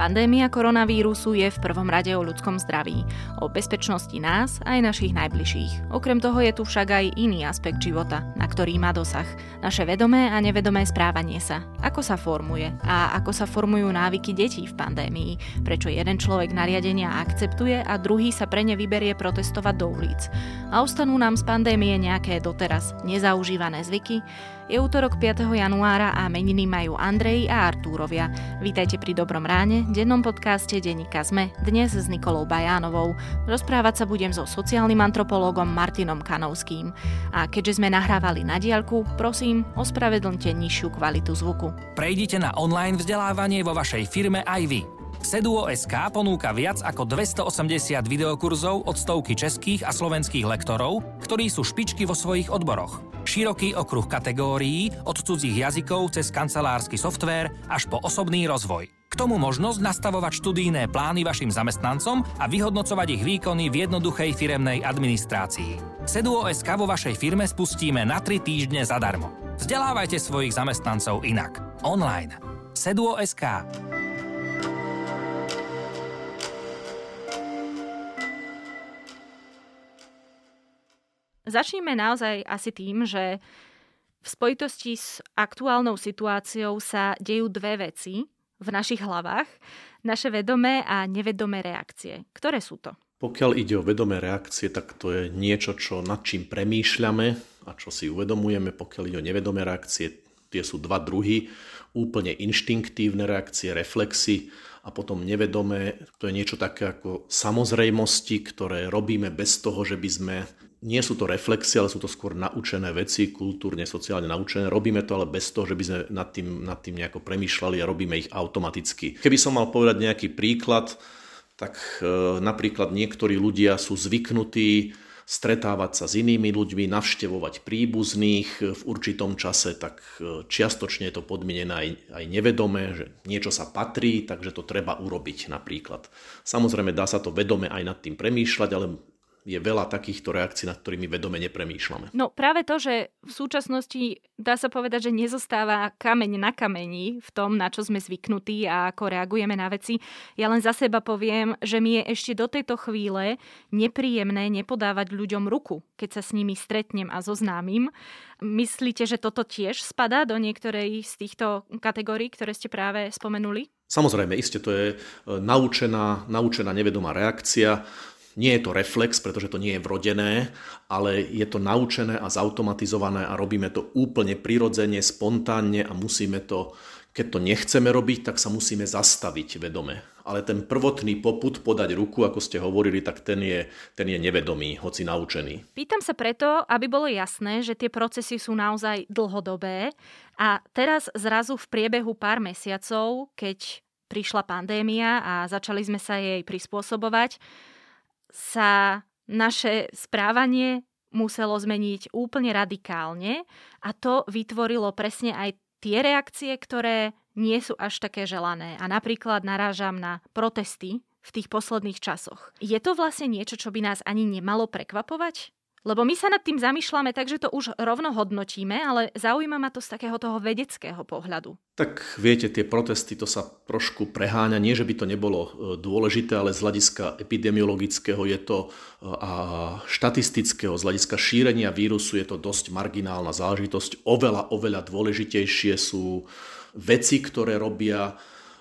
Pandémia koronavírusu je v prvom rade o ľudskom zdraví, o bezpečnosti nás aj našich najbližších. Okrem toho je tu však aj iný aspekt života, na ktorý má dosah. Naše vedomé a nevedomé správanie sa. Ako sa formuje a ako sa formujú návyky detí v pandémii. Prečo jeden človek nariadenia akceptuje a druhý sa pre ne vyberie protestovať do ulic. A ostanú nám z pandémie nejaké doteraz nezaužívané zvyky? Je útorok 5. januára a meniny majú Andrej a Artúrovia. Vítajte pri Dobrom ráne, dennom podcaste Denníka Zme, dnes s Nikolou Bajánovou. Rozprávať sa budem so sociálnym antropológom Martinom Kanovským. A keďže sme nahrávali na diálku, prosím, ospravedlňte nižšiu kvalitu zvuku. Prejdite na online vzdelávanie vo vašej firme aj vy. Seduo.sk ponúka viac ako 280 videokurzov od stovky českých a slovenských lektorov, ktorí sú špičky vo svojich odboroch. Široký okruh kategórií od cudzích jazykov cez kancelársky softvér až po osobný rozvoj. K tomu možnosť nastavovať študijné plány vašim zamestnancom a vyhodnocovať ich výkony v jednoduchej firemnej administrácii. Seduo.sk vo vašej firme spustíme na 3 týždne zadarmo. Vzdelávajte svojich zamestnancov inak. Online. Seduo.sk Začneme naozaj asi tým, že v spojitosti s aktuálnou situáciou sa dejú dve veci v našich hlavách. Naše vedomé a nevedomé reakcie. Ktoré sú to? Pokiaľ ide o vedomé reakcie, tak to je niečo, čo nad čím premýšľame a čo si uvedomujeme. Pokiaľ ide o nevedomé reakcie, tie sú dva druhy. Úplne inštinktívne reakcie, reflexy a potom nevedomé, to je niečo také ako samozrejmosti, ktoré robíme bez toho, že by sme nie sú to reflexie, ale sú to skôr naučené veci, kultúrne, sociálne naučené. Robíme to ale bez toho, že by sme nad tým, nad tým nejako premýšľali a robíme ich automaticky. Keby som mal povedať nejaký príklad, tak e, napríklad niektorí ľudia sú zvyknutí stretávať sa s inými ľuďmi, navštevovať príbuzných v určitom čase, tak e, čiastočne je to podmienené aj, aj nevedomé, že niečo sa patrí, takže to treba urobiť napríklad. Samozrejme dá sa to vedome aj nad tým premýšľať, ale je veľa takýchto reakcií, nad ktorými vedome nepremýšľame. No práve to, že v súčasnosti dá sa povedať, že nezostáva kameň na kameni v tom, na čo sme zvyknutí a ako reagujeme na veci. Ja len za seba poviem, že mi je ešte do tejto chvíle nepríjemné nepodávať ľuďom ruku, keď sa s nimi stretnem a zoznámim. Myslíte, že toto tiež spadá do niektorej z týchto kategórií, ktoré ste práve spomenuli? Samozrejme, iste to je e, naučená, naučená nevedomá reakcia. Nie je to reflex, pretože to nie je vrodené, ale je to naučené a zautomatizované a robíme to úplne prirodzene, spontánne a musíme to, keď to nechceme robiť, tak sa musíme zastaviť vedome. Ale ten prvotný poput podať ruku, ako ste hovorili, tak ten je, ten je nevedomý, hoci naučený. Pýtam sa preto, aby bolo jasné, že tie procesy sú naozaj dlhodobé a teraz zrazu v priebehu pár mesiacov, keď prišla pandémia a začali sme sa jej prispôsobovať, sa naše správanie muselo zmeniť úplne radikálne a to vytvorilo presne aj tie reakcie, ktoré nie sú až také želané. A napríklad narážam na protesty v tých posledných časoch. Je to vlastne niečo, čo by nás ani nemalo prekvapovať? Lebo my sa nad tým zamýšľame tak, že to už rovno hodnotíme, ale zaujíma ma to z takého toho vedeckého pohľadu. Tak viete, tie protesty to sa trošku preháňa. Nie, že by to nebolo e, dôležité, ale z hľadiska epidemiologického je to e, a štatistického, z hľadiska šírenia vírusu je to dosť marginálna záležitosť. Oveľa, oveľa dôležitejšie sú veci, ktoré robia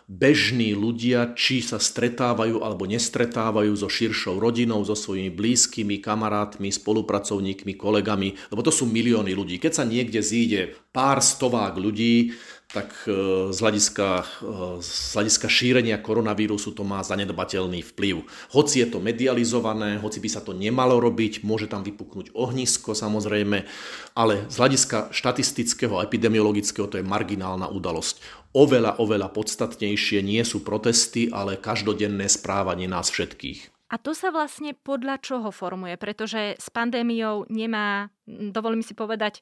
bežní ľudia, či sa stretávajú alebo nestretávajú so širšou rodinou, so svojimi blízkymi, kamarátmi, spolupracovníkmi, kolegami, lebo to sú milióny ľudí. Keď sa niekde zíde pár stovák ľudí, tak e, z hľadiska, e, z hľadiska šírenia koronavírusu to má zanedbateľný vplyv. Hoci je to medializované, hoci by sa to nemalo robiť, môže tam vypuknúť ohnisko samozrejme, ale z hľadiska štatistického a epidemiologického to je marginálna udalosť. Oveľa, oveľa podstatnejšie nie sú protesty, ale každodenné správanie nás všetkých. A to sa vlastne podľa čoho formuje? Pretože s pandémiou nemá, dovolím si povedať,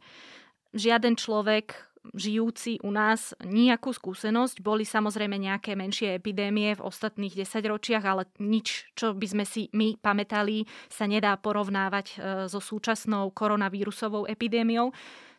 žiaden človek žijúci u nás nejakú skúsenosť. Boli samozrejme nejaké menšie epidémie v ostatných desaťročiach, ale nič, čo by sme si my pamätali, sa nedá porovnávať e, so súčasnou koronavírusovou epidémiou.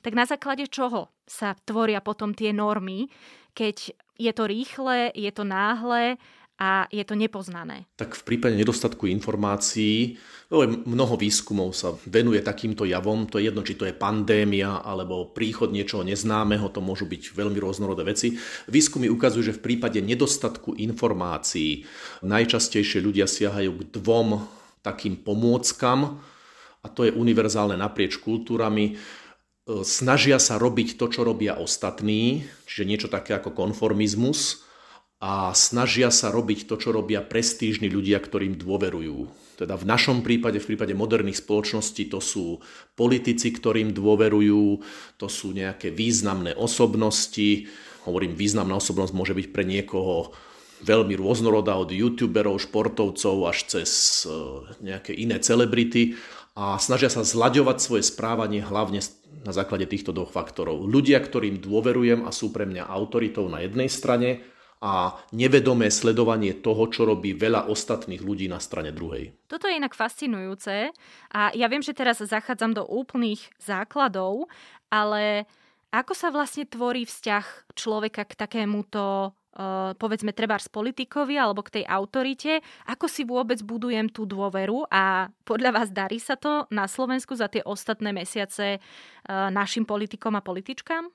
Tak na základe čoho sa tvoria potom tie normy, keď je to rýchle, je to náhle a je to nepoznané? Tak v prípade nedostatku informácií, no, mnoho výskumov sa venuje takýmto javom, to je jedno, či to je pandémia alebo príchod niečoho neznámeho, to môžu byť veľmi rôznorodé veci. Výskumy ukazujú, že v prípade nedostatku informácií najčastejšie ľudia siahajú k dvom takým pomôckam, a to je univerzálne naprieč kultúrami, snažia sa robiť to, čo robia ostatní, čiže niečo také ako konformizmus, a snažia sa robiť to, čo robia prestížni ľudia, ktorým dôverujú. Teda v našom prípade, v prípade moderných spoločností, to sú politici, ktorým dôverujú, to sú nejaké významné osobnosti. Hovorím, významná osobnosť môže byť pre niekoho veľmi rôznorodá od youtuberov, športovcov až cez e, nejaké iné celebrity a snažia sa zlaďovať svoje správanie hlavne na základe týchto dvoch faktorov. Ľudia, ktorým dôverujem a sú pre mňa autoritou na jednej strane a nevedomé sledovanie toho, čo robí veľa ostatných ľudí na strane druhej. Toto je inak fascinujúce a ja viem, že teraz zachádzam do úplných základov, ale ako sa vlastne tvorí vzťah človeka k takémuto Uh, povedzme treba s politikovi alebo k tej autorite, ako si vôbec budujem tú dôveru a podľa vás darí sa to na Slovensku za tie ostatné mesiace uh, našim politikom a političkám?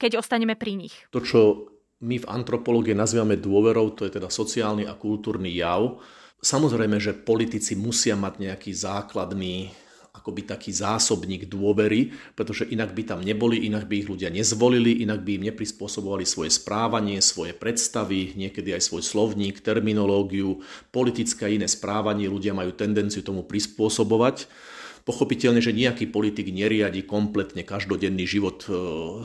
Keď ostaneme pri nich. To, čo my v antropológie nazývame dôverou, to je teda sociálny a kultúrny jav. Samozrejme, že politici musia mať nejaký základný akoby taký zásobník dôvery, pretože inak by tam neboli, inak by ich ľudia nezvolili, inak by im neprispôsobovali svoje správanie, svoje predstavy, niekedy aj svoj slovník, terminológiu, politické a iné správanie, ľudia majú tendenciu tomu prispôsobovať. Pochopiteľne, že nejaký politik neriadi kompletne každodenný život e,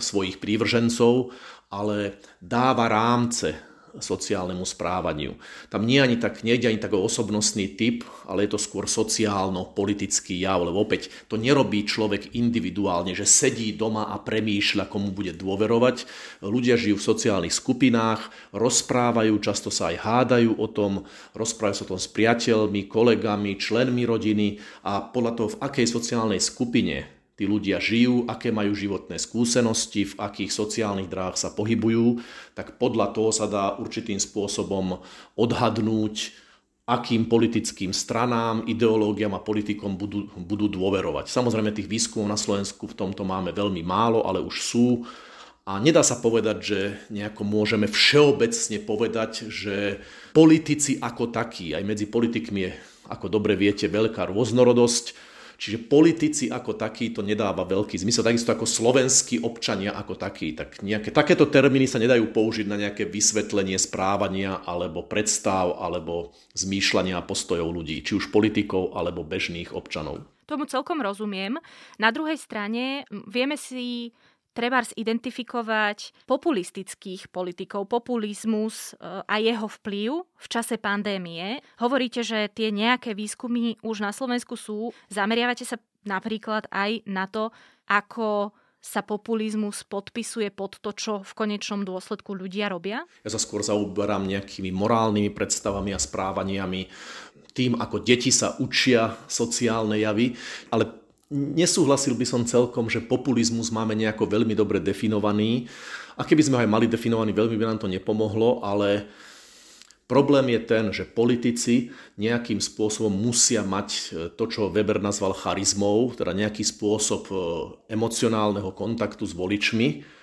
svojich prívržencov, ale dáva rámce sociálnemu správaniu. Tam nie ani tak, nejde ani tak o osobnostný typ, ale je to skôr sociálno-politický jav, lebo opäť to nerobí človek individuálne, že sedí doma a premýšľa, komu bude dôverovať. Ľudia žijú v sociálnych skupinách, rozprávajú, často sa aj hádajú o tom, rozprávajú sa o tom s priateľmi, kolegami, členmi rodiny a podľa toho, v akej sociálnej skupine tí ľudia žijú, aké majú životné skúsenosti, v akých sociálnych dráh sa pohybujú, tak podľa toho sa dá určitým spôsobom odhadnúť, akým politickým stranám, ideológiám a politikom budú, budú dôverovať. Samozrejme, tých výskumov na Slovensku v tomto máme veľmi málo, ale už sú. A nedá sa povedať, že nejako môžeme všeobecne povedať, že politici ako takí, aj medzi politikmi je, ako dobre viete, veľká rôznorodosť, Čiže politici ako takí to nedáva veľký zmysel, takisto ako slovenskí občania ako takí. Tak nejaké, takéto termíny sa nedajú použiť na nejaké vysvetlenie správania alebo predstav alebo zmýšľania postojov ľudí, či už politikov alebo bežných občanov. Tomu celkom rozumiem. Na druhej strane vieme si treba identifikovať populistických politikov, populizmus e, a jeho vplyv v čase pandémie. Hovoríte, že tie nejaké výskumy už na Slovensku sú. Zameriavate sa napríklad aj na to, ako sa populizmus podpisuje pod to, čo v konečnom dôsledku ľudia robia? Ja sa skôr zaoberám nejakými morálnymi predstavami a správaniami, tým, ako deti sa učia sociálne javy, ale Nesúhlasil by som celkom, že populizmus máme nejako veľmi dobre definovaný. A keby sme ho aj mali definovaný, veľmi by nám to nepomohlo, ale problém je ten, že politici nejakým spôsobom musia mať e, to, čo Weber nazval charizmou, teda nejaký spôsob e, emocionálneho kontaktu s voličmi,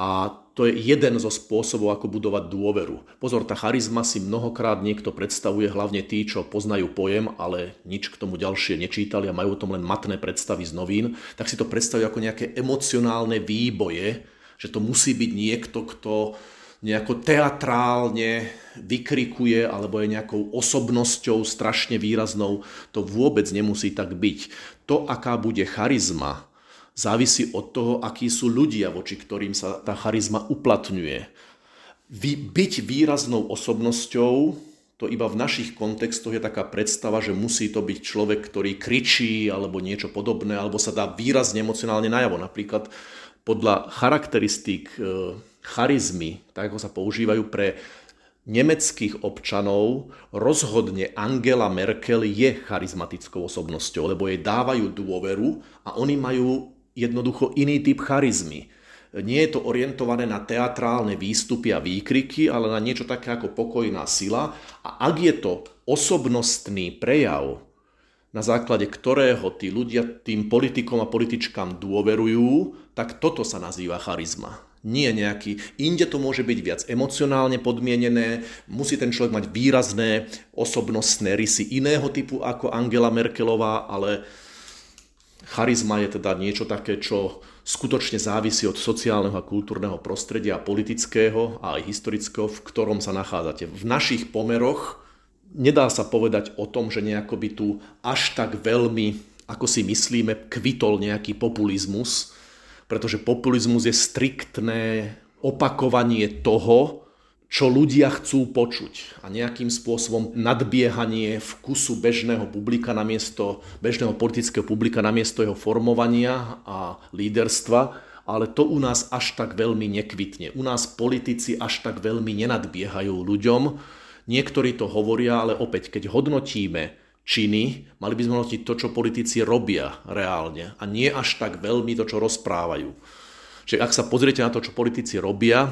a to je jeden zo spôsobov, ako budovať dôveru. Pozor, tá charizma si mnohokrát niekto predstavuje, hlavne tí, čo poznajú pojem, ale nič k tomu ďalšie nečítali a majú o tom len matné predstavy z novín, tak si to predstavujú ako nejaké emocionálne výboje, že to musí byť niekto, kto nejako teatrálne vykrikuje alebo je nejakou osobnosťou strašne výraznou. To vôbec nemusí tak byť. To, aká bude charizma, závisí od toho, akí sú ľudia, voči ktorým sa tá charizma uplatňuje. Vy, byť výraznou osobnosťou, to iba v našich kontextoch je taká predstava, že musí to byť človek, ktorý kričí alebo niečo podobné, alebo sa dá výrazne emocionálne najavo. Napríklad podľa charakteristík e, charizmy, tak ako sa používajú pre nemeckých občanov, rozhodne Angela Merkel je charizmatickou osobnosťou, lebo jej dávajú dôveru a oni majú jednoducho iný typ charizmy. nie je to orientované na teatrálne výstupy a výkriky, ale na niečo také ako pokojná sila. A ak je to osobnostný prejav, na základe ktorého tí ľudia tým politikom a političkám dôverujú, tak toto sa nazýva charizma. Nie nejaký, inde to môže byť viac emocionálne podmienené, musí ten človek mať výrazné osobnostné rysy iného typu ako Angela Merkelová, ale charizma je teda niečo také, čo skutočne závisí od sociálneho a kultúrneho prostredia politického a aj historického, v ktorom sa nachádzate. V našich pomeroch nedá sa povedať o tom, že nejako by tu až tak veľmi, ako si myslíme, kvitol nejaký populizmus, pretože populizmus je striktné opakovanie toho, čo ľudia chcú počuť a nejakým spôsobom nadbiehanie vkusu bežného publika namiesto bežného politického publika namiesto jeho formovania a líderstva, ale to u nás až tak veľmi nekvitne. U nás politici až tak veľmi nenadbiehajú ľuďom. Niektorí to hovoria, ale opäť, keď hodnotíme činy, mali by sme hodnotiť to, čo politici robia reálne a nie až tak veľmi to, čo rozprávajú. Čiže ak sa pozriete na to, čo politici robia,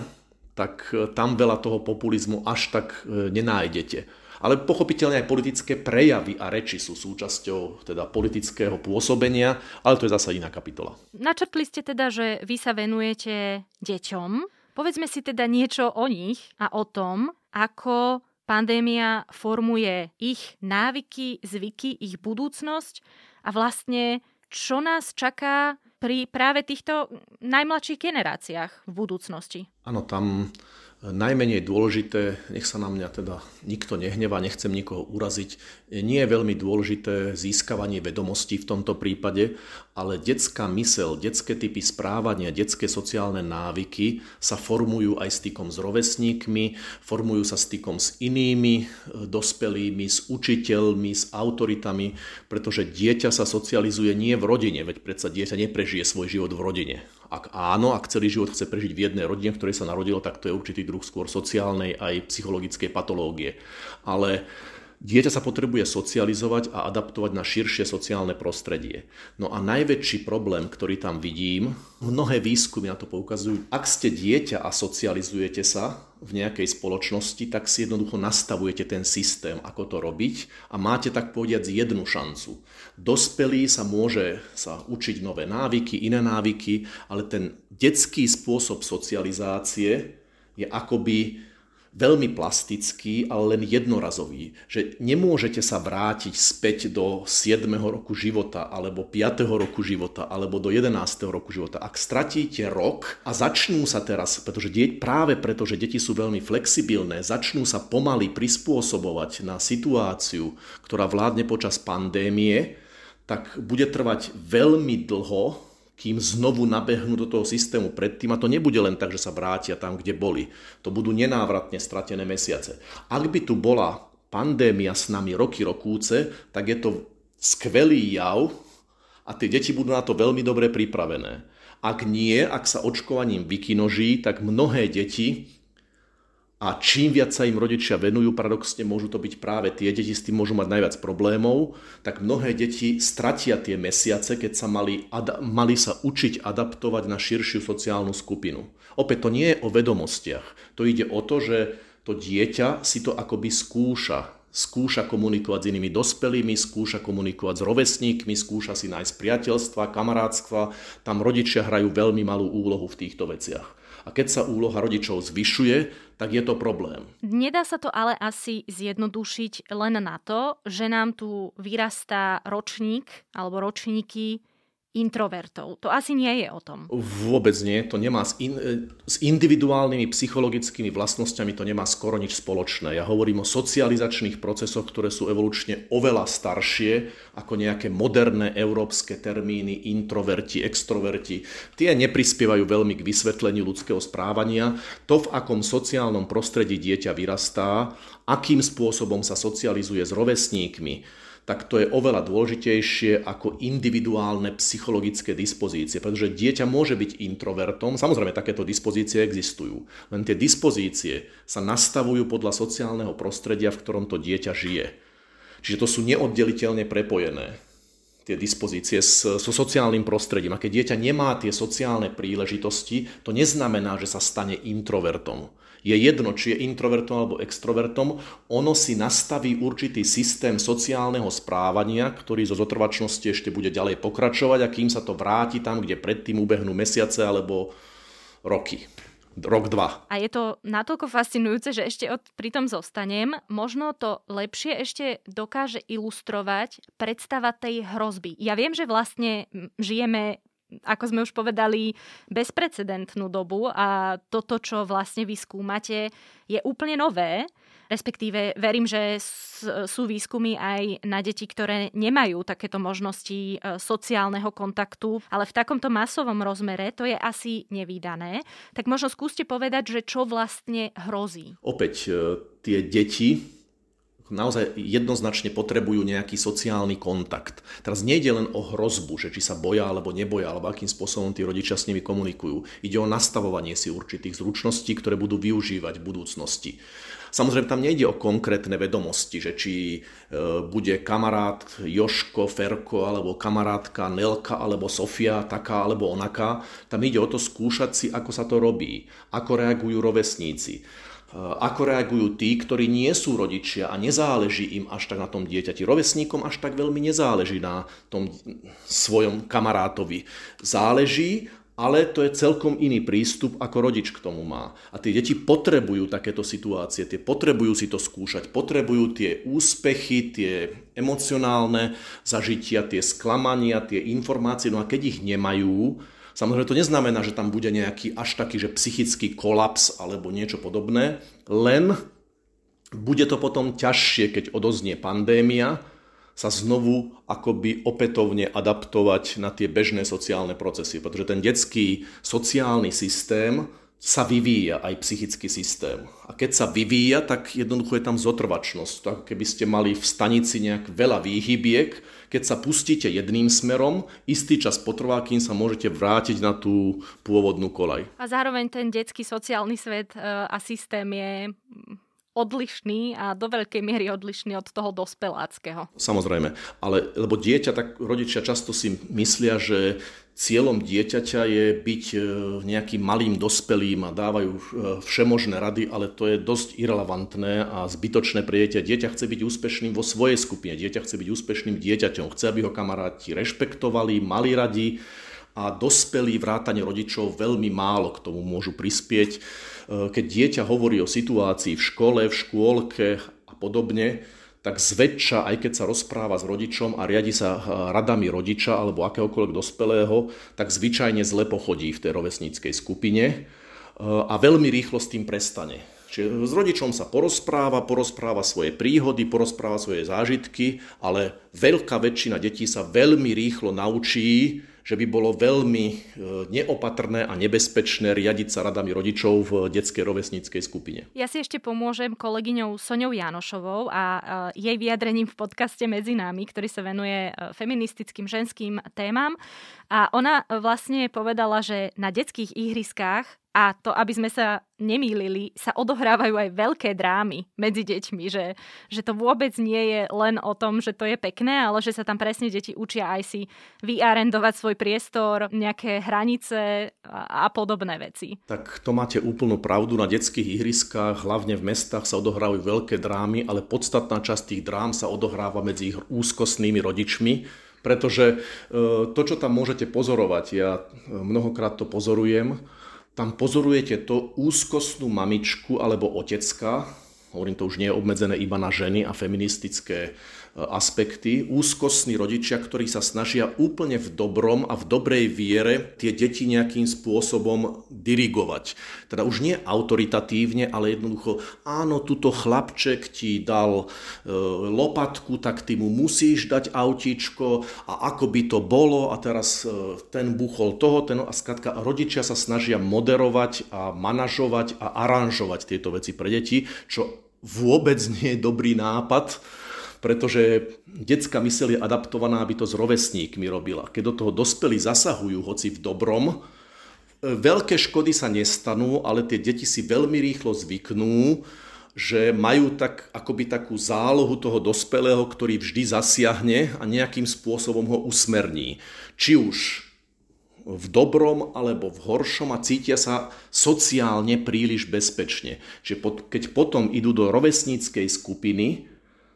tak e, tam veľa toho populizmu až tak e, nenájdete. Ale pochopiteľne aj politické prejavy a reči sú súčasťou teda politického pôsobenia, ale to je zasa iná kapitola. Načrtli ste teda, že vy sa venujete deťom. Povedzme si teda niečo o nich a o tom, ako pandémia formuje ich návyky, zvyky, ich budúcnosť a vlastne čo nás čaká pri práve týchto najmladších generáciách v budúcnosti? Áno, tam Najmenej dôležité, nech sa na mňa teda nikto nehneva, nechcem nikoho uraziť, nie je veľmi dôležité získavanie vedomostí v tomto prípade, ale detská mysel, detské typy správania, detské sociálne návyky sa formujú aj stykom s rovesníkmi, formujú sa stykom s inými e, dospelými, s učiteľmi, s autoritami, pretože dieťa sa socializuje nie v rodine, veď predsa dieťa neprežije svoj život v rodine ak áno, ak celý život chce prežiť v jednej rodine, v ktorej sa narodilo, tak to je určitý druh skôr sociálnej aj psychologickej patológie. Ale Dieťa sa potrebuje socializovať a adaptovať na širšie sociálne prostredie. No a najväčší problém, ktorý tam vidím, mnohé výskumy na to poukazujú, ak ste dieťa a socializujete sa v nejakej spoločnosti, tak si jednoducho nastavujete ten systém, ako to robiť a máte tak povediať jednu šancu. Dospelý sa môže sa učiť nové návyky, iné návyky, ale ten detský spôsob socializácie je akoby veľmi plastický, ale len jednorazový. Že nemôžete sa vrátiť späť do 7. roku života, alebo 5. roku života, alebo do 11. roku života. Ak stratíte rok a začnú sa teraz, pretože dieť, práve preto, že deti sú veľmi flexibilné, začnú sa pomaly prispôsobovať na situáciu, ktorá vládne počas pandémie, tak bude trvať veľmi dlho, kým znovu nabehnú do toho systému predtým. A to nebude len tak, že sa vrátia tam, kde boli. To budú nenávratne stratené mesiace. Ak by tu bola pandémia s nami roky rokúce, tak je to skvelý jav a tie deti budú na to veľmi dobre pripravené. Ak nie, ak sa očkovaním vykinoží, tak mnohé deti a čím viac sa im rodičia venujú, paradoxne môžu to byť práve tie deti, s tým môžu mať najviac problémov, tak mnohé deti stratia tie mesiace, keď sa mali, mali sa učiť adaptovať na širšiu sociálnu skupinu. Opäť to nie je o vedomostiach. To ide o to, že to dieťa si to akoby skúša. Skúša komunikovať s inými dospelými, skúša komunikovať s rovesníkmi, skúša si nájsť priateľstva, kamarátstva. Tam rodičia hrajú veľmi malú úlohu v týchto veciach. A keď sa úloha rodičov zvyšuje, tak je to problém. Nedá sa to ale asi zjednodušiť len na to, že nám tu vyrastá ročník alebo ročníky introvertov. To asi nie je o tom. Vôbec nie. To nemá s, in, s individuálnymi psychologickými vlastnosťami to nemá skoro nič spoločné. Ja hovorím o socializačných procesoch, ktoré sú evolučne oveľa staršie ako nejaké moderné európske termíny introverti, extroverti. Tie neprispievajú veľmi k vysvetleniu ľudského správania. To, v akom sociálnom prostredí dieťa vyrastá, akým spôsobom sa socializuje s rovesníkmi, tak to je oveľa dôležitejšie ako individuálne psychologické dispozície, pretože dieťa môže byť introvertom, samozrejme takéto dispozície existujú, len tie dispozície sa nastavujú podľa sociálneho prostredia, v ktorom to dieťa žije. Čiže to sú neoddeliteľne prepojené. tie dispozície so sociálnym prostredím. A keď dieťa nemá tie sociálne príležitosti, to neznamená, že sa stane introvertom. Je jedno, či je introvertom alebo extrovertom, ono si nastaví určitý systém sociálneho správania, ktorý zo zotrvačnosti ešte bude ďalej pokračovať a kým sa to vráti tam, kde predtým ubehnú mesiace alebo roky rok, dva. A je to natoľko fascinujúce, že ešte od, pri tom zostanem. Možno to lepšie ešte dokáže ilustrovať predstava tej hrozby. Ja viem, že vlastne žijeme ako sme už povedali, bezprecedentnú dobu a toto, čo vlastne vy skúmate, je úplne nové. Respektíve verím, že sú výskumy aj na deti, ktoré nemajú takéto možnosti e, sociálneho kontaktu, ale v takomto masovom rozmere to je asi nevýdané. Tak možno skúste povedať, že čo vlastne hrozí. Opäť e, tie deti naozaj jednoznačne potrebujú nejaký sociálny kontakt. Teraz nejde len o hrozbu, že či sa boja alebo neboja, alebo akým spôsobom tí rodičia s nimi komunikujú. Ide o nastavovanie si určitých zručností, ktoré budú využívať v budúcnosti. Samozrejme, tam nejde o konkrétne vedomosti, že či e, bude kamarát Joško, Ferko, alebo kamarátka Nelka, alebo Sofia, taká alebo onaká. Tam ide o to skúšať si, ako sa to robí, ako reagujú rovesníci ako reagujú tí, ktorí nie sú rodičia a nezáleží im až tak na tom dieťati. Rovesníkom až tak veľmi nezáleží na tom svojom kamarátovi. Záleží, ale to je celkom iný prístup, ako rodič k tomu má. A tie deti potrebujú takéto situácie, tie potrebujú si to skúšať, potrebujú tie úspechy, tie emocionálne zažitia, tie sklamania, tie informácie, no a keď ich nemajú, Samozrejme to neznamená, že tam bude nejaký až taký, že psychický kolaps alebo niečo podobné, len bude to potom ťažšie, keď odoznie pandémia, sa znovu akoby opätovne adaptovať na tie bežné sociálne procesy, pretože ten detský sociálny systém sa vyvíja aj psychický systém. A keď sa vyvíja, tak jednoducho je tam zotrvačnosť. Tak keby ste mali v stanici nejak veľa výhybiek, keď sa pustíte jedným smerom, istý čas potrvá, kým sa môžete vrátiť na tú pôvodnú kolaj. A zároveň ten detský sociálny svet e, a systém je odlišný a do veľkej miery odlišný od toho dospeláckého. Samozrejme, ale lebo dieťa, tak rodičia často si myslia, že cieľom dieťaťa je byť e, nejakým malým dospelým a dávajú e, všemožné rady, ale to je dosť irrelevantné a zbytočné pre dieťa. Dieťa chce byť úspešným vo svojej skupine, dieťa chce byť úspešným dieťaťom, chce, aby ho kamaráti rešpektovali, mali radi a dospelí vrátane rodičov veľmi málo k tomu môžu prispieť. E, keď dieťa hovorí o situácii v škole, v škôlke a podobne, tak zväčša, aj keď sa rozpráva s rodičom a riadi sa eh, radami rodiča alebo akéhokoľvek dospelého, tak zvyčajne zle pochodí v tej rovesníckej skupine eh, a veľmi rýchlo s tým prestane. Čiže s rodičom sa porozpráva, porozpráva svoje príhody, porozpráva svoje zážitky, ale veľká väčšina detí sa veľmi rýchlo naučí že by bolo veľmi e, neopatrné a nebezpečné riadiť sa radami rodičov v detskej rovesníckej skupine. Ja si ešte pomôžem kolegyňou Soňou Janošovou a e, jej vyjadrením v podcaste Medzi nami, ktorý sa venuje e, feministickým ženským témam. A ona vlastne povedala, že na detských ihriskách a to, aby sme sa nemýlili, sa odohrávajú aj veľké drámy medzi deťmi, že, že to vôbec nie je len o tom, že to je pekné, ale že sa tam presne deti učia aj si vyarendovať svoj priestor, nejaké hranice a, a podobné veci. Tak to máte úplnú pravdu. Na detských ihriskách, hlavne v mestách, sa odohrávajú veľké drámy, ale podstatná časť tých drám sa odohráva medzi ich úzkostnými rodičmi, pretože e, to, čo tam môžete pozorovať, ja e, mnohokrát to pozorujem, tam pozorujete to úzkostnú mamičku alebo otecka, hovorím to už nie je obmedzené iba na ženy a feministické aspekty, úzkostní rodičia, ktorí sa snažia úplne v dobrom a v dobrej viere tie deti nejakým spôsobom dirigovať. Teda už nie autoritatívne, ale jednoducho, áno, tuto chlapček ti dal e, lopatku, tak ty mu musíš dať autíčko a ako by to bolo a teraz e, ten buchol toho, ten a skratka rodičia sa snažia moderovať a manažovať a aranžovať tieto veci pre deti, čo vôbec nie je dobrý nápad, pretože detská myseľ je adaptovaná, aby to s rovesníkmi robila. Keď do toho dospelí zasahujú, hoci v dobrom, e, veľké škody sa nestanú, ale tie deti si veľmi rýchlo zvyknú že majú tak, akoby takú zálohu toho dospelého, ktorý vždy zasiahne a nejakým spôsobom ho usmerní. Či už v dobrom alebo v horšom a cítia sa sociálne príliš bezpečne. Čiže keď potom idú do rovesníckej skupiny,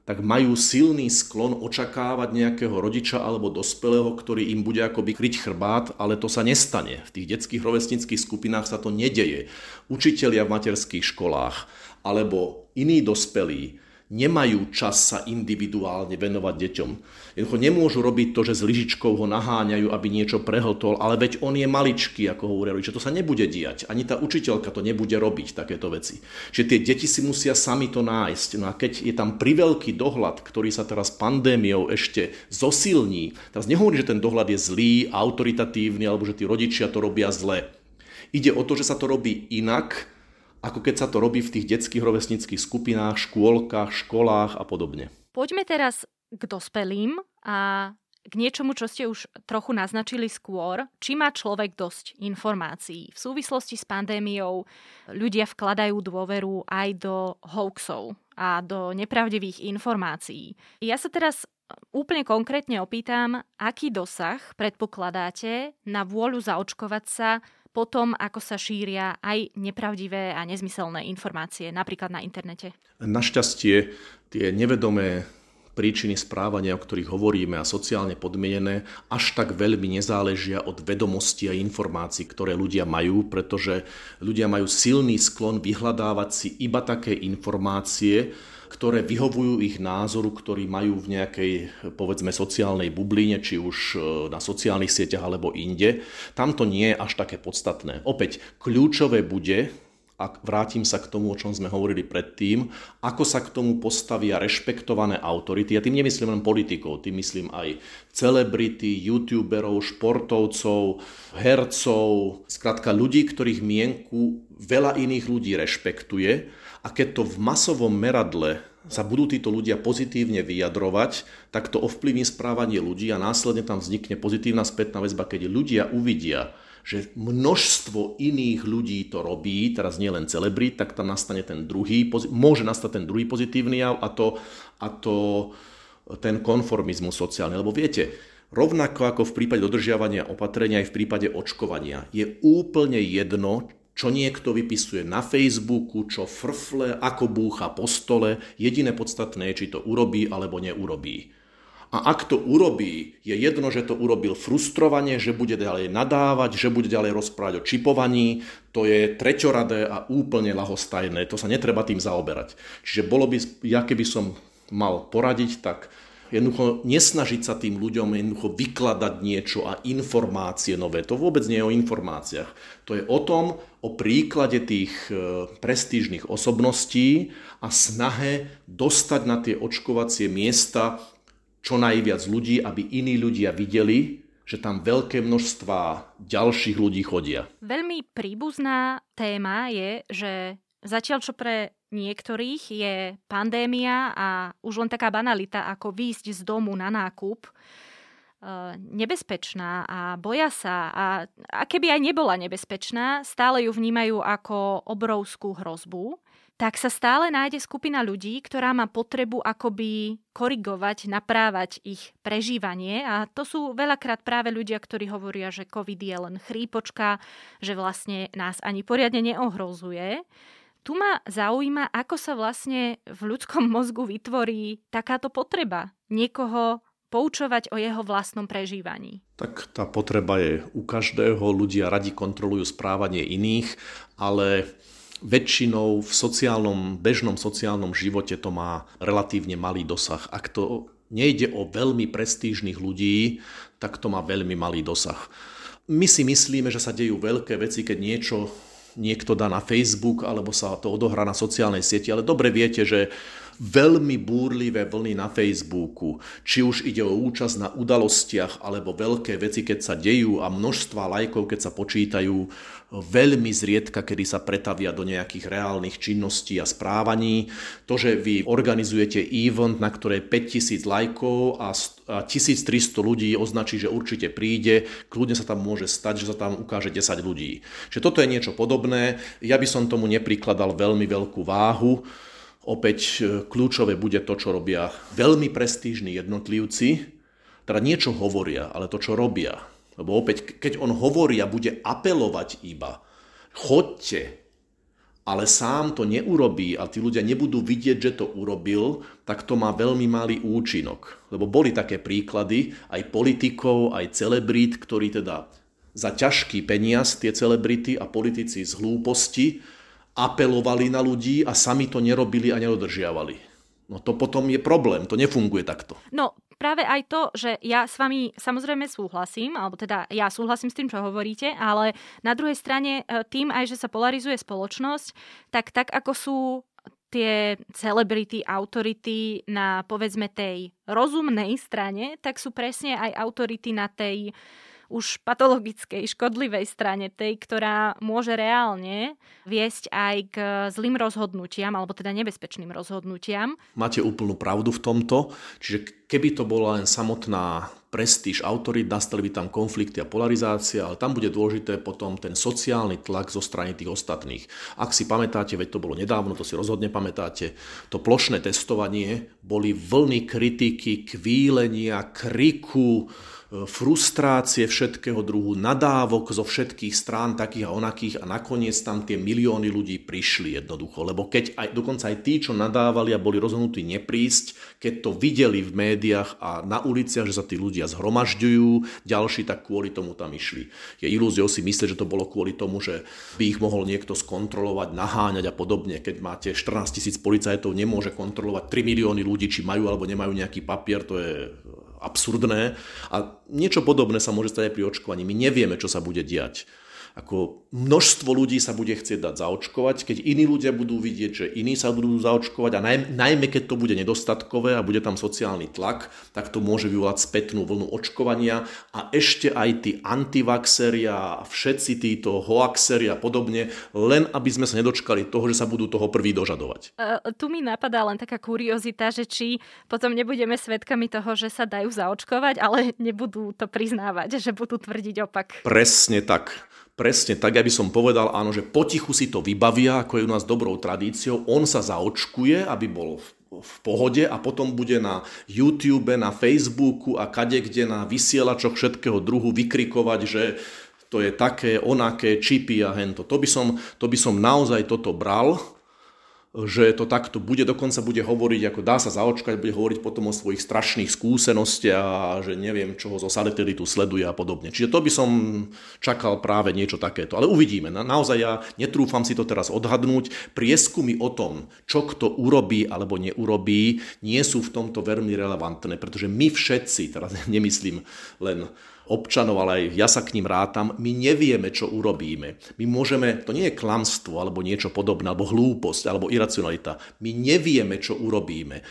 tak majú silný sklon očakávať nejakého rodiča alebo dospelého, ktorý im bude akoby kryť chrbát, ale to sa nestane. V tých detských rovesnických skupinách sa to nedeje. Učitelia v materských školách alebo iní dospelí nemajú čas sa individuálne venovať deťom. Jednoducho nemôžu robiť to, že s lyžičkou ho naháňajú, aby niečo prehltol, ale veď on je maličký, ako hovoria že to sa nebude diať. Ani tá učiteľka to nebude robiť, takéto veci. Čiže tie deti si musia sami to nájsť. No a keď je tam priveľký dohľad, ktorý sa teraz pandémiou ešte zosilní, teraz nehovorím, že ten dohľad je zlý, autoritatívny, alebo že tí rodičia to robia zle. Ide o to, že sa to robí inak, ako keď sa to robí v tých detských rovesnických skupinách, škôlkach, školách a podobne. Poďme teraz k dospelým a k niečomu, čo ste už trochu naznačili skôr. Či má človek dosť informácií? V súvislosti s pandémiou ľudia vkladajú dôveru aj do hoaxov a do nepravdivých informácií. Ja sa teraz úplne konkrétne opýtam, aký dosah predpokladáte na vôľu zaočkovať sa potom, ako sa šíria aj nepravdivé a nezmyselné informácie, napríklad na internete? Našťastie tie nevedomé príčiny správania, o ktorých hovoríme a sociálne podmienené, až tak veľmi nezáležia od vedomostí a informácií, ktoré ľudia majú, pretože ľudia majú silný sklon vyhľadávať si iba také informácie, ktoré vyhovujú ich názoru, ktorý majú v nejakej, povedzme, sociálnej bubline, či už e, na sociálnych sieťach alebo inde. Tam to nie je až také podstatné. Opäť, kľúčové bude, a vrátim sa k tomu, o čom sme hovorili predtým, ako sa k tomu postavia rešpektované autority. Ja tým nemyslím len politikov, tým myslím aj celebrity, youtuberov, športovcov, hercov, skrátka ľudí, ktorých mienku veľa iných ľudí rešpektuje a keď to v masovom meradle sa budú títo ľudia pozitívne vyjadrovať, tak to ovplyvní správanie ľudí a následne tam vznikne pozitívna spätná väzba, keď ľudia uvidia, že množstvo iných ľudí to robí, teraz nie len celebrit, tak tam nastane ten druhý, môže nastať ten druhý pozitívny jav a to, a to ten konformizmus sociálny. Lebo viete, rovnako ako v prípade dodržiavania opatrenia aj v prípade očkovania, je úplne jedno, čo niekto vypisuje na Facebooku, čo frfle, ako búcha po stole. Jediné podstatné je, či to urobí alebo neurobí. A ak to urobí, je jedno, že to urobil frustrovanie, že bude ďalej nadávať, že bude ďalej rozprávať o čipovaní, to je treťoradé a úplne lahostajné, to sa netreba tým zaoberať. Čiže bolo by, ja keby som mal poradiť, tak jednoducho nesnažiť sa tým ľuďom jednoducho vykladať niečo a informácie nové. To vôbec nie je o informáciách. To je o tom, o príklade tých e, prestížnych osobností a snahe dostať na tie očkovacie miesta čo najviac ľudí, aby iní ľudia videli, že tam veľké množstva ďalších ľudí chodia. Veľmi príbuzná téma je, že zatiaľ čo pre niektorých je pandémia a už len taká banalita, ako výjsť z domu na nákup, eh, nebezpečná a boja sa. A, a keby aj nebola nebezpečná, stále ju vnímajú ako obrovskú hrozbu, tak sa stále nájde skupina ľudí, ktorá má potrebu akoby korigovať, naprávať ich prežívanie a to sú veľakrát práve ľudia, ktorí hovoria, že COVID je len chrípočka, že vlastne nás ani poriadne neohrozuje. Tu ma zaujíma, ako sa vlastne v ľudskom mozgu vytvorí takáto potreba niekoho poučovať o jeho vlastnom prežívaní. Tak tá potreba je u každého, ľudia radi kontrolujú správanie iných, ale väčšinou v sociálnom, bežnom sociálnom živote to má relatívne malý dosah. Ak to nejde o veľmi prestížnych ľudí, tak to má veľmi malý dosah. My si myslíme, že sa dejú veľké veci, keď niečo niekto dá na Facebook alebo sa to odohrá na sociálnej sieti, ale dobre viete, že veľmi búrlivé vlny na Facebooku, či už ide o účasť na udalostiach alebo veľké veci, keď sa dejú a množstva lajkov, keď sa počítajú, veľmi zriedka, kedy sa pretavia do nejakých reálnych činností a správaní. To, že vy organizujete event, na ktorej 5000 lajkov a 1300 ľudí označí, že určite príde, kľudne sa tam môže stať, že sa tam ukáže 10 ľudí. Čiže toto je niečo podobné. Ja by som tomu neprikladal veľmi veľkú váhu. Opäť e, kľúčové bude to, čo robia veľmi prestížni jednotlivci, teda niečo hovoria, ale to, čo robia. Lebo opäť, keď on hovorí a bude apelovať iba, chodte, ale sám to neurobí a tí ľudia nebudú vidieť, že to urobil, tak to má veľmi malý účinok. Lebo boli také príklady aj politikov, aj celebrít, ktorí teda za ťažký peniaz tie celebrity a politici z hlúposti apelovali na ľudí a sami to nerobili a nedodržiavali. No to potom je problém, to nefunguje takto. No práve aj to, že ja s vami samozrejme súhlasím, alebo teda ja súhlasím s tým, čo hovoríte, ale na druhej strane e, tým aj, že sa polarizuje spoločnosť, tak tak ako sú tie celebrity, autority na povedzme tej rozumnej strane, tak sú presne aj autority na tej už patologickej, škodlivej strane, tej, ktorá môže reálne viesť aj k zlým rozhodnutiam, alebo teda nebezpečným rozhodnutiam. Máte úplnú pravdu v tomto, čiže keby to bola len samotná prestíž autorít, nastali by tam konflikty a polarizácia, ale tam bude dôležité potom ten sociálny tlak zo strany tých ostatných. Ak si pamätáte, veď to bolo nedávno, to si rozhodne pamätáte, to plošné testovanie boli vlny kritiky, kvílenia, kriku, frustrácie všetkého druhu, nadávok zo všetkých strán takých a onakých a nakoniec tam tie milióny ľudí prišli jednoducho. Lebo keď aj, dokonca aj tí, čo nadávali a boli rozhodnutí neprísť, keď to videli v médiách a na uliciach, že sa tí ľudia zhromažďujú, ďalší tak kvôli tomu tam išli. Je ilúziou si myslieť, že to bolo kvôli tomu, že by ich mohol niekto skontrolovať, naháňať a podobne. Keď máte 14 tisíc policajtov, nemôže kontrolovať 3 milióny ľudí, či majú alebo nemajú nejaký papier, to je absurdné. A niečo podobné sa môže stať aj pri očkovaní. My nevieme, čo sa bude diať ako množstvo ľudí sa bude chcieť dať zaočkovať, keď iní ľudia budú vidieť, že iní sa budú zaočkovať a najmä, najmä keď to bude nedostatkové a bude tam sociálny tlak, tak to môže vyvolať spätnú vlnu očkovania a ešte aj tí antivaxeri a všetci títo hoaxeri a podobne, len aby sme sa nedočkali toho, že sa budú toho prvý dožadovať. Uh, tu mi napadá len taká kuriozita, že či potom nebudeme svedkami toho, že sa dajú zaočkovať, ale nebudú to priznávať, že budú tvrdiť opak. Presne tak. Presne tak, aby som povedal, áno, že potichu si to vybavia, ako je u nás dobrou tradíciou. On sa zaočkuje, aby bol v, pohode a potom bude na YouTube, na Facebooku a kade kde na vysielačoch všetkého druhu vykrikovať, že to je také, onaké, čipy a hento. To by som, to by som naozaj toto bral že to takto bude, dokonca bude hovoriť, ako dá sa zaočkať, bude hovoriť potom o svojich strašných skúsenostiach a že neviem, čo ho zo satelitu sleduje a podobne. Čiže to by som čakal práve niečo takéto. Ale uvidíme. Naozaj ja netrúfam si to teraz odhadnúť. Prieskumy o tom, čo kto urobí alebo neurobí, nie sú v tomto veľmi relevantné, pretože my všetci, teraz nemyslím len občanov, ale aj ja sa k ním rátam, my nevieme, čo urobíme. My môžeme, to nie je klamstvo alebo niečo podobné, alebo hlúposť, alebo iracionalita. My nevieme, čo urobíme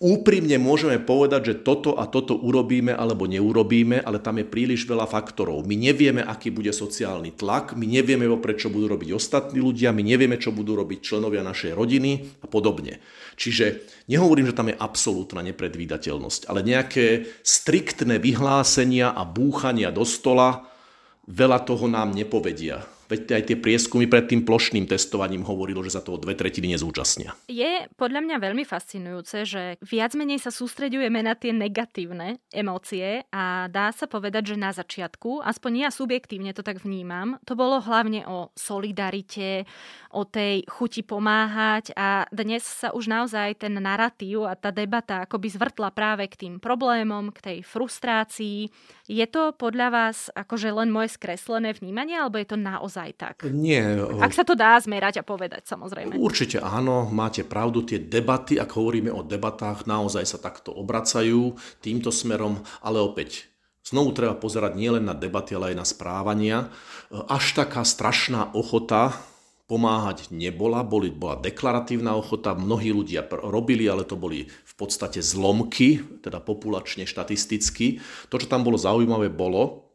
úprimne môžeme povedať, že toto a toto urobíme alebo neurobíme, ale tam je príliš veľa faktorov. My nevieme, aký bude sociálny tlak, my nevieme, prečo budú robiť ostatní ľudia, my nevieme, čo budú robiť členovia našej rodiny a podobne. Čiže nehovorím, že tam je absolútna nepredvídateľnosť, ale nejaké striktné vyhlásenia a búchania do stola veľa toho nám nepovedia. Veď aj tie prieskumy pred tým plošným testovaním hovorilo, že sa toho dve tretiny nezúčastnia. Je podľa mňa veľmi fascinujúce, že viac menej sa sústreďujeme na tie negatívne emócie a dá sa povedať, že na začiatku, aspoň ja subjektívne to tak vnímam, to bolo hlavne o solidarite, o tej chuti pomáhať a dnes sa už naozaj ten narratív a tá debata akoby zvrtla práve k tým problémom, k tej frustrácii. Je to podľa vás akože len moje skreslené vnímanie, alebo je to naozaj naozaj tak? Nie. Ak sa to dá zmerať a povedať, samozrejme. Určite áno, máte pravdu, tie debaty, ak hovoríme o debatách, naozaj sa takto obracajú týmto smerom, ale opäť Znovu treba pozerať nielen na debaty, ale aj na správania. Až taká strašná ochota pomáhať nebola, boli, bola deklaratívna ochota, mnohí ľudia robili, ale to boli v podstate zlomky, teda populačne, štatisticky. To, čo tam bolo zaujímavé, bolo,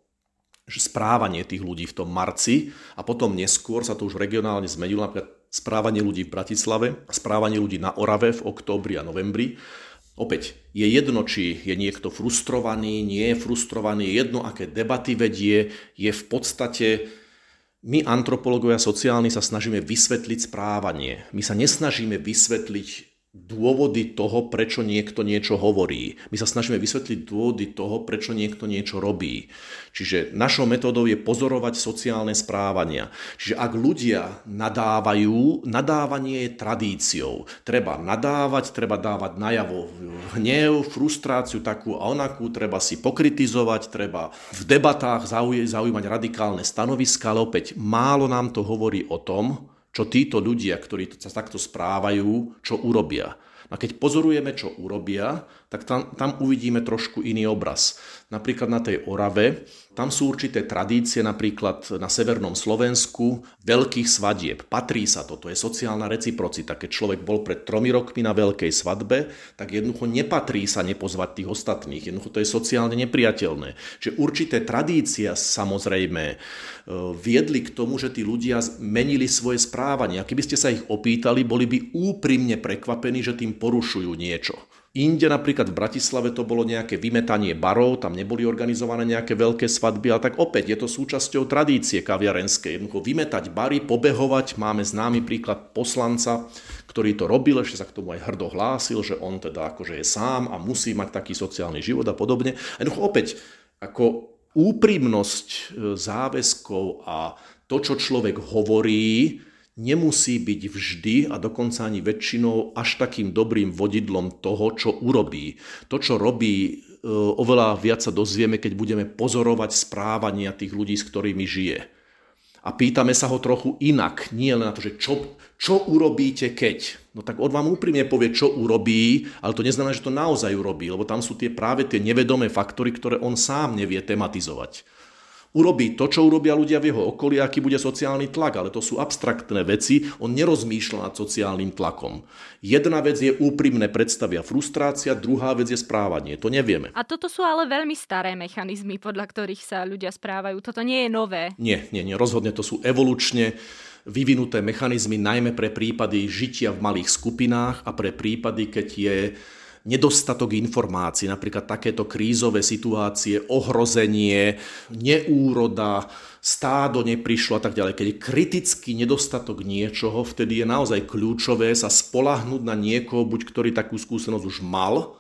správanie tých ľudí v tom marci a potom neskôr sa to už regionálne zmenilo, napríklad správanie ľudí v Bratislave, správanie ľudí na Orave v októbri a novembri. Opäť, je jedno, či je niekto frustrovaný, nie je frustrovaný, je jedno, aké debaty vedie, je v podstate my, antropológovia sociálni, sa snažíme vysvetliť správanie. My sa nesnažíme vysvetliť dôvody toho, prečo niekto niečo hovorí. My sa snažíme vysvetliť dôvody toho, prečo niekto niečo robí. Čiže našou metódou je pozorovať sociálne správania. Čiže ak ľudia nadávajú, nadávanie je tradíciou. Treba nadávať, treba dávať najavo hnev, frustráciu takú a onakú, treba si pokritizovať, treba v debatách zaujímať radikálne stanoviska, ale opäť málo nám to hovorí o tom, čo títo ľudia, ktorí sa takto správajú, čo urobia. A keď pozorujeme, čo urobia, tak tam, tam uvidíme trošku iný obraz. Napríklad na tej Orave, tam sú určité tradície, napríklad na severnom Slovensku, veľkých svadieb. Patrí sa to, to je sociálna reciprocita. Keď človek bol pred tromi rokmi na veľkej svadbe, tak jednoducho nepatrí sa nepozvať tých ostatných. Jednoducho to je sociálne nepriateľné. Čiže určité tradícia samozrejme e, viedli k tomu, že tí ľudia menili svoje správanie. A keby ste sa ich opýtali, boli by úprimne prekvapení, že tým porušujú niečo. Inde napríklad v Bratislave to bolo nejaké vymetanie barov, tam neboli organizované nejaké veľké svadby, ale tak opäť je to súčasťou tradície kaviarenskej. Jednoducho vymetať bary, pobehovať. Máme známy príklad poslanca, ktorý to robil, ešte sa k tomu aj hrdo hlásil, že on teda akože je sám a musí mať taký sociálny život a podobne. Jednoducho opäť, ako úprimnosť e, záväzkov a to, čo človek hovorí, nemusí byť vždy a dokonca ani väčšinou až takým dobrým vodidlom toho, čo urobí. To, čo robí, e, oveľa viac sa dozvieme, keď budeme pozorovať správania tých ľudí, s ktorými žije. A pýtame sa ho trochu inak, nie len na to, že čo, čo urobíte keď. No tak on vám úprimne povie, čo urobí, ale to neznamená, že to naozaj urobí, lebo tam sú tie práve tie nevedomé faktory, ktoré on sám nevie tematizovať urobí to, čo urobia ľudia v jeho okolí, aký bude sociálny tlak, ale to sú abstraktné veci, on nerozmýšľa nad sociálnym tlakom. Jedna vec je úprimné predstavia frustrácia, druhá vec je správanie, to nevieme. A toto sú ale veľmi staré mechanizmy, podľa ktorých sa ľudia správajú. Toto nie je nové. Nie, nie, nie, rozhodne to sú evolučne vyvinuté mechanizmy najmä pre prípady žitia v malých skupinách a pre prípady, keď je nedostatok informácií, napríklad takéto krízové situácie, ohrozenie, neúroda, stádo neprišlo a tak ďalej. Keď je kritický nedostatok niečoho, vtedy je naozaj kľúčové sa spolahnúť na niekoho, buď ktorý takú skúsenosť už mal,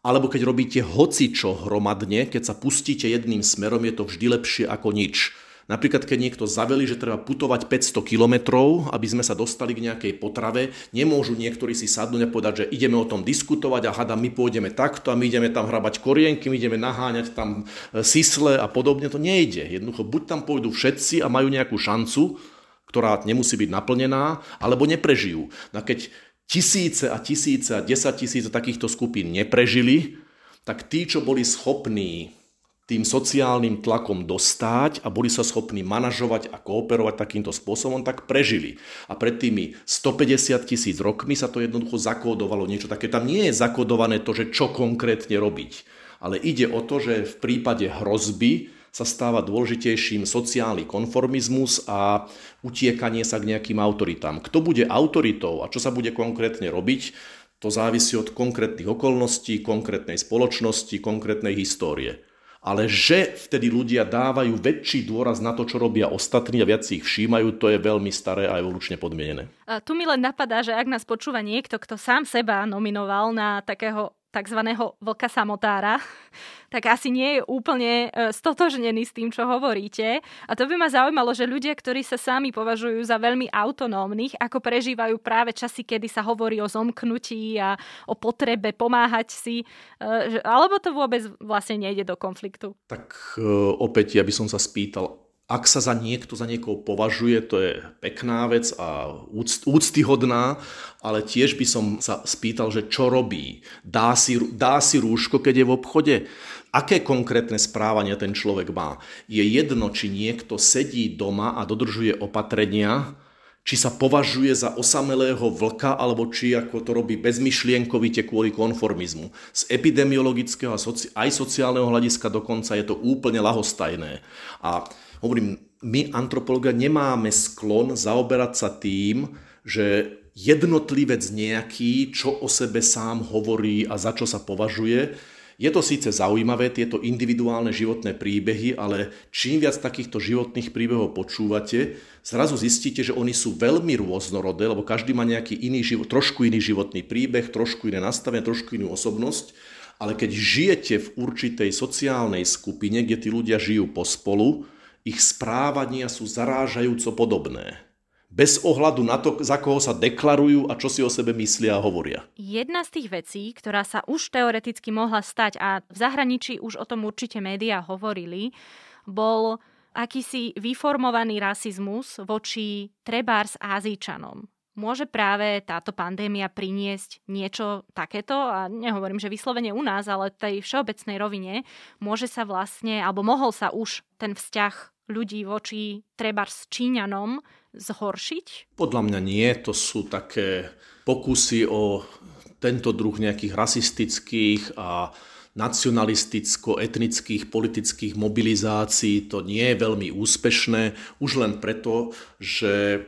alebo keď robíte hocičo hromadne, keď sa pustíte jedným smerom, je to vždy lepšie ako nič. Napríklad, keď niekto zaveli, že treba putovať 500 kilometrov, aby sme sa dostali k nejakej potrave, nemôžu niektorí si sadnúť a povedať, že ideme o tom diskutovať a hada, my pôjdeme takto a my ideme tam hrabať korienky, my ideme naháňať tam e, sisle a podobne. To nejde. Jednoducho, buď tam pôjdu všetci a majú nejakú šancu, ktorá nemusí byť naplnená, alebo neprežijú. No a keď tisíce a tisíce a desať tisíce takýchto skupín neprežili, tak tí, čo boli schopní tým sociálnym tlakom dostať a boli sa schopní manažovať a kooperovať takýmto spôsobom, tak prežili. A pred tými 150 tisíc rokmi sa to jednoducho zakódovalo niečo také. Tam nie je zakódované to, že čo konkrétne robiť. Ale ide o to, že v prípade hrozby sa stáva dôležitejším sociálny konformizmus a utiekanie sa k nejakým autoritám. Kto bude autoritou a čo sa bude konkrétne robiť, to závisí od konkrétnych okolností, konkrétnej spoločnosti, konkrétnej histórie ale že vtedy ľudia dávajú väčší dôraz na to, čo robia ostatní a viac si ich všímajú, to je veľmi staré a evolučne podmienené. A tu mi len napadá, že ak nás počúva niekto, kto sám seba nominoval na takého tzv. vlka samotára, tak asi nie je úplne e, stotožnený s tým, čo hovoríte. A to by ma zaujímalo, že ľudia, ktorí sa sami považujú za veľmi autonómnych, ako prežívajú práve časy, kedy sa hovorí o zomknutí a o potrebe pomáhať si, e, alebo to vôbec vlastne nejde do konfliktu? Tak e, opäť ja by som sa spýtal, ak sa za niekto za niekoho považuje, to je pekná vec a úctyhodná, ale tiež by som sa spýtal, že čo robí. Dá si, dá si rúško, keď je v obchode? Aké konkrétne správania ten človek má? Je jedno, či niekto sedí doma a dodržuje opatrenia, či sa považuje za osamelého vlka, alebo či ako to robí bezmyšlienkovite kvôli konformizmu. Z epidemiologického a soci- aj sociálneho hľadiska dokonca je to úplne lahostajné. A Hovorím, my antropológia nemáme sklon zaoberať sa tým, že jednotlivec nejaký, čo o sebe sám hovorí a za čo sa považuje, Je to síce zaujímavé, tieto individuálne životné príbehy, ale čím viac takýchto životných príbehov počúvate, zrazu zistíte, že oni sú veľmi rôznorodé, lebo každý má nejaký iný život, trošku iný životný príbeh, trošku iné nastavenie, trošku inú osobnosť. Ale keď žijete v určitej sociálnej skupine, kde tí ľudia žijú pospolu, ich správania sú zarážajúco podobné bez ohľadu na to, za koho sa deklarujú a čo si o sebe myslia a hovoria. Jedna z tých vecí, ktorá sa už teoreticky mohla stať a v zahraničí už o tom určite médiá hovorili, bol akýsi vyformovaný rasizmus voči trebárs Ázíčanom. Môže práve táto pandémia priniesť niečo takéto? A nehovorím, že vyslovene u nás, ale tej všeobecnej rovine môže sa vlastne, alebo mohol sa už ten vzťah ľudí voči trebárs Číňanom zhoršiť? Podľa mňa nie, to sú také pokusy o tento druh nejakých rasistických a nacionalisticko-etnických politických mobilizácií. To nie je veľmi úspešné, už len preto, že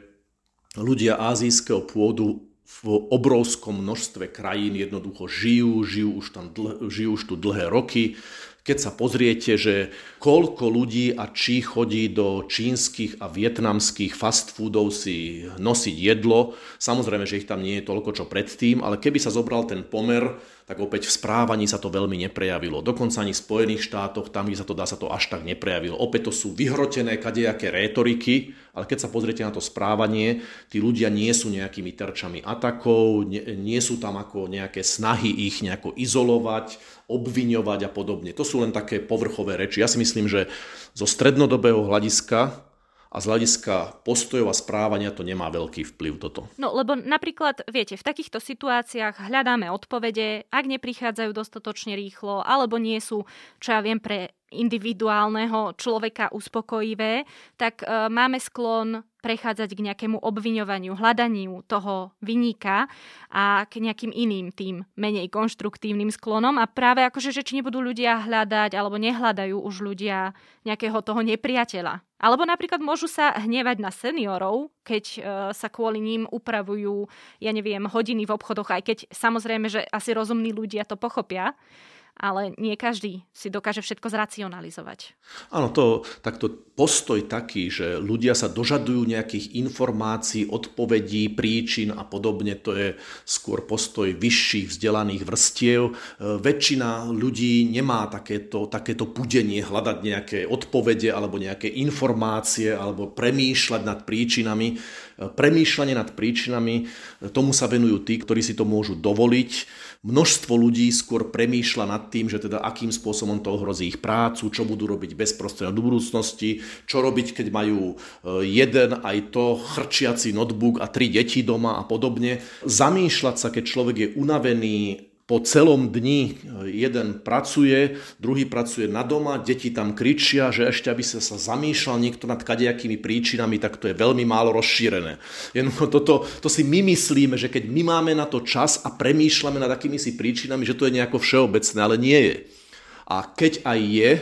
ľudia azijského pôdu v obrovskom množstve krajín jednoducho žijú, žijú už, tam dlh, žijú už tu dlhé roky, keď sa pozriete, že koľko ľudí a či chodí do čínskych a vietnamských fast foodov si nosiť jedlo, samozrejme, že ich tam nie je toľko čo predtým, ale keby sa zobral ten pomer, tak opäť v správaní sa to veľmi neprejavilo. Dokonca ani v Spojených štátoch, tam, kde sa to dá, sa to až tak neprejavilo. Opäť to sú vyhrotené kadejaké rétoriky, ale keď sa pozriete na to správanie, tí ľudia nie sú nejakými terčami atakov, nie, nie sú tam ako nejaké snahy ich nejako izolovať, obviňovať a podobne. To sú len také povrchové reči. Ja si myslím, že zo strednodobého hľadiska a z hľadiska postojov a správania to nemá veľký vplyv toto. No lebo napríklad, viete, v takýchto situáciách hľadáme odpovede, ak neprichádzajú dostatočne rýchlo, alebo nie sú, čo ja viem, pre individuálneho človeka uspokojivé, tak e, máme sklon prechádzať k nejakému obviňovaniu, hľadaniu toho vyníka a k nejakým iným tým menej konštruktívnym sklonom a práve akože, že či nebudú ľudia hľadať alebo nehľadajú už ľudia nejakého toho nepriateľa. Alebo napríklad môžu sa hnevať na seniorov, keď e, sa kvôli ním upravujú, ja neviem, hodiny v obchodoch, aj keď samozrejme, že asi rozumní ľudia to pochopia ale nie každý si dokáže všetko zracionalizovať. Áno, to, takto postoj taký, že ľudia sa dožadujú nejakých informácií, odpovedí, príčin a podobne, to je skôr postoj vyšších vzdelaných vrstiev. E, väčšina ľudí nemá takéto, takéto pudenie hľadať nejaké odpovede alebo nejaké informácie alebo premýšľať nad príčinami. E, premýšľanie nad príčinami, e, tomu sa venujú tí, ktorí si to môžu dovoliť Množstvo ľudí skôr premýšľa nad tým, že teda akým spôsobom to ohrozí ich prácu, čo budú robiť bezprostredne do budúcnosti, čo robiť, keď majú e, jeden aj to chrčiaci notebook a tri deti doma a podobne. Zamýšľať sa, keď človek je unavený, po celom dni jeden pracuje, druhý pracuje na doma, deti tam kričia, že ešte aby sa, sa zamýšľal niekto nad kadejakými príčinami, tak to je veľmi málo rozšírené. Jednoducho toto, to si my myslíme, že keď my máme na to čas a premýšľame nad akými si príčinami, že to je nejako všeobecné, ale nie je. A keď aj je,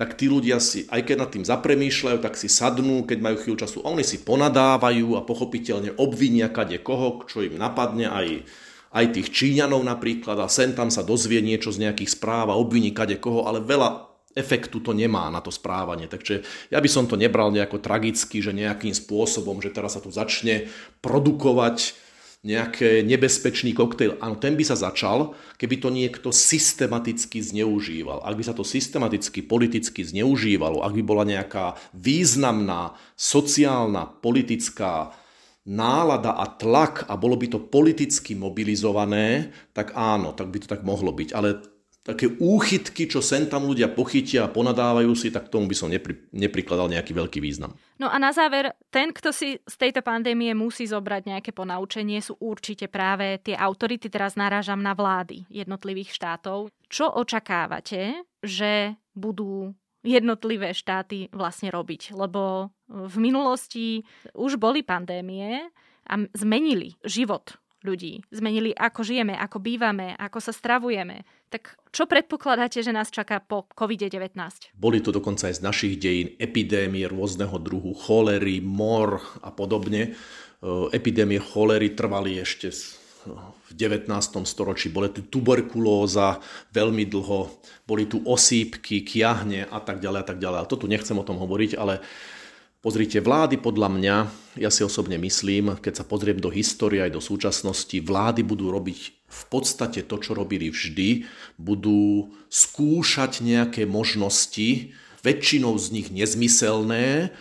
tak tí ľudia si, aj keď nad tým zapremýšľajú, tak si sadnú, keď majú chvíľu času oni si ponadávajú a pochopiteľne obvinia kade koho, čo im napadne aj aj tých Číňanov napríklad a sem tam sa dozvie niečo z nejakých správ a obviní kade koho, ale veľa efektu to nemá na to správanie. Takže ja by som to nebral nejako tragicky, že nejakým spôsobom, že teraz sa tu začne produkovať nejaký nebezpečný koktejl. Áno, ten by sa začal, keby to niekto systematicky zneužíval. Ak by sa to systematicky, politicky zneužívalo, ak by bola nejaká významná sociálna, politická nálada a tlak a bolo by to politicky mobilizované, tak áno, tak by to tak mohlo byť. Ale také úchytky, čo sem tam ľudia pochytia a ponadávajú si, tak tomu by som nepri, neprikladal nejaký veľký význam. No a na záver, ten, kto si z tejto pandémie musí zobrať nejaké ponaučenie, sú určite práve tie autority, teraz narážam na vlády jednotlivých štátov. Čo očakávate, že budú jednotlivé štáty vlastne robiť? Lebo v minulosti už boli pandémie a zmenili život ľudí. Zmenili, ako žijeme, ako bývame, ako sa stravujeme. Tak čo predpokladáte, že nás čaká po COVID-19? Boli to dokonca aj z našich dejín epidémie rôzneho druhu, cholery, mor a podobne. Epidémie cholery trvali ešte v 19. storočí, bola tu tuberkulóza veľmi dlho, boli tu osýpky, kiahne a tak ďalej a tak ďalej. A to tu nechcem o tom hovoriť, ale pozrite, vlády podľa mňa, ja si osobne myslím, keď sa pozriem do histórie aj do súčasnosti, vlády budú robiť v podstate to, čo robili vždy, budú skúšať nejaké možnosti, väčšinou z nich nezmyselné,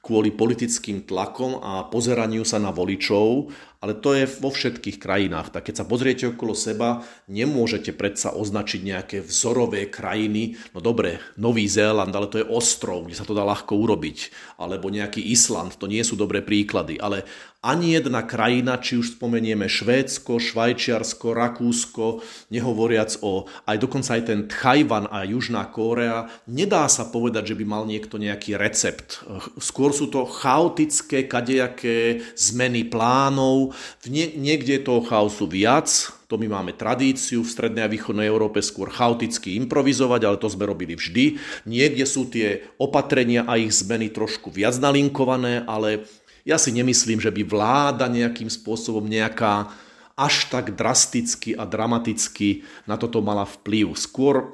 kvôli politickým tlakom a pozeraniu sa na voličov, ale to je vo všetkých krajinách. Tak keď sa pozriete okolo seba, nemôžete predsa označiť nejaké vzorové krajiny. No dobre, Nový Zéland, ale to je ostrov, kde sa to dá ľahko urobiť. Alebo nejaký Island, to nie sú dobré príklady. Ale ani jedna krajina, či už spomenieme Švédsko, Švajčiarsko, Rakúsko, nehovoriac o aj dokonca aj ten Tchajvan a Južná Kórea, nedá sa povedať, že by mal niekto nejaký recept. Skôr sú to chaotické, kadejaké zmeny plánov. V nie, niekde je toho chaosu viac, to my máme tradíciu v strednej a východnej Európe skôr chaoticky improvizovať, ale to sme robili vždy. Niekde sú tie opatrenia a ich zmeny trošku viac nalinkované, ale ja si nemyslím, že by vláda nejakým spôsobom nejaká až tak drasticky a dramaticky na toto mala vplyv. Skôr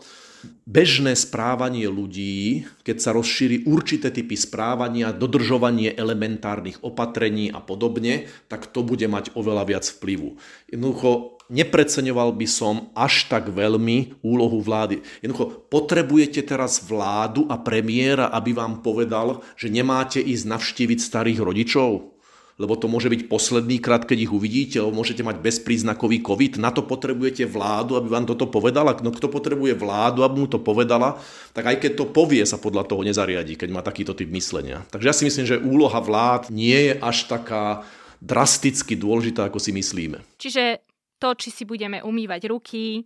bežné správanie ľudí, keď sa rozšíri určité typy správania, dodržovanie elementárnych opatrení a podobne, tak to bude mať oveľa viac vplyvu. Jednoducho nepreceňoval by som až tak veľmi úlohu vlády. Jednoducho, potrebujete teraz vládu a premiéra, aby vám povedal, že nemáte ísť navštíviť starých rodičov? Lebo to môže byť posledný krát, keď ich uvidíte, môžete mať bezpríznakový COVID. Na to potrebujete vládu, aby vám toto povedala. No kto potrebuje vládu, aby mu to povedala, tak aj keď to povie, sa podľa toho nezariadí, keď má takýto typ myslenia. Takže ja si myslím, že úloha vlád nie je až taká drasticky dôležitá, ako si myslíme. Čiže to, či si budeme umývať ruky,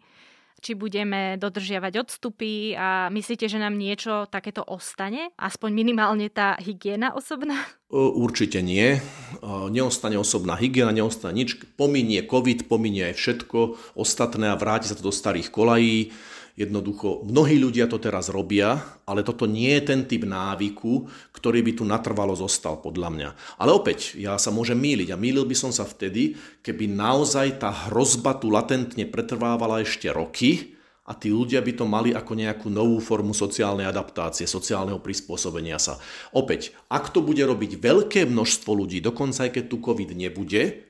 či budeme dodržiavať odstupy a myslíte, že nám niečo takéto ostane? Aspoň minimálne tá hygiena osobná? Určite nie. Neostane osobná hygiena, neostane nič. Pominie COVID, pominie aj všetko ostatné a vráti sa to do starých kolají. Jednoducho, mnohí ľudia to teraz robia, ale toto nie je ten typ návyku, ktorý by tu natrvalo zostal, podľa mňa. Ale opäť, ja sa môžem míliť a mýlil by som sa vtedy, keby naozaj tá hrozba tu latentne pretrvávala ešte roky a tí ľudia by to mali ako nejakú novú formu sociálnej adaptácie, sociálneho prispôsobenia sa. Opäť, ak to bude robiť veľké množstvo ľudí, dokonca aj keď tu COVID nebude,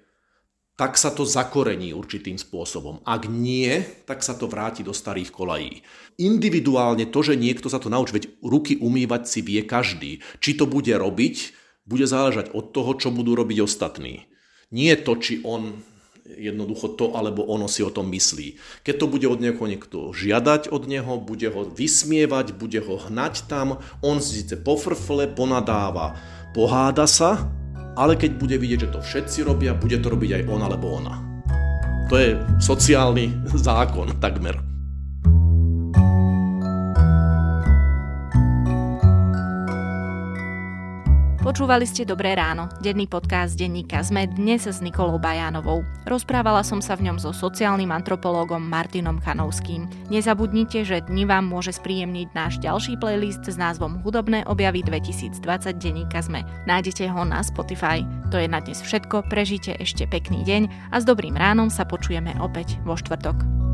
tak sa to zakorení určitým spôsobom. Ak nie, tak sa to vráti do starých kolají. Individuálne to, že niekto sa to naučí, veď ruky umývať si vie každý. Či to bude robiť, bude záležať od toho, čo budú robiť ostatní. Nie to, či on jednoducho to alebo ono si o tom myslí. Keď to bude od niekoho niekto žiadať od neho, bude ho vysmievať, bude ho hnať tam, on síce pofrfle, ponadáva, poháda sa, ale keď bude vidieť, že to všetci robia, bude to robiť aj on alebo ona. To je sociálny zákon takmer. Počúvali ste Dobré ráno, denný podcast denníka sme dnes s Nikolou Bajánovou. Rozprávala som sa v ňom so sociálnym antropológom Martinom Chanovským. Nezabudnite, že dni vám môže spríjemniť náš ďalší playlist s názvom Hudobné objavy 2020 denníka sme. Nájdete ho na Spotify. To je na dnes všetko, prežite ešte pekný deň a s dobrým ránom sa počujeme opäť vo štvrtok.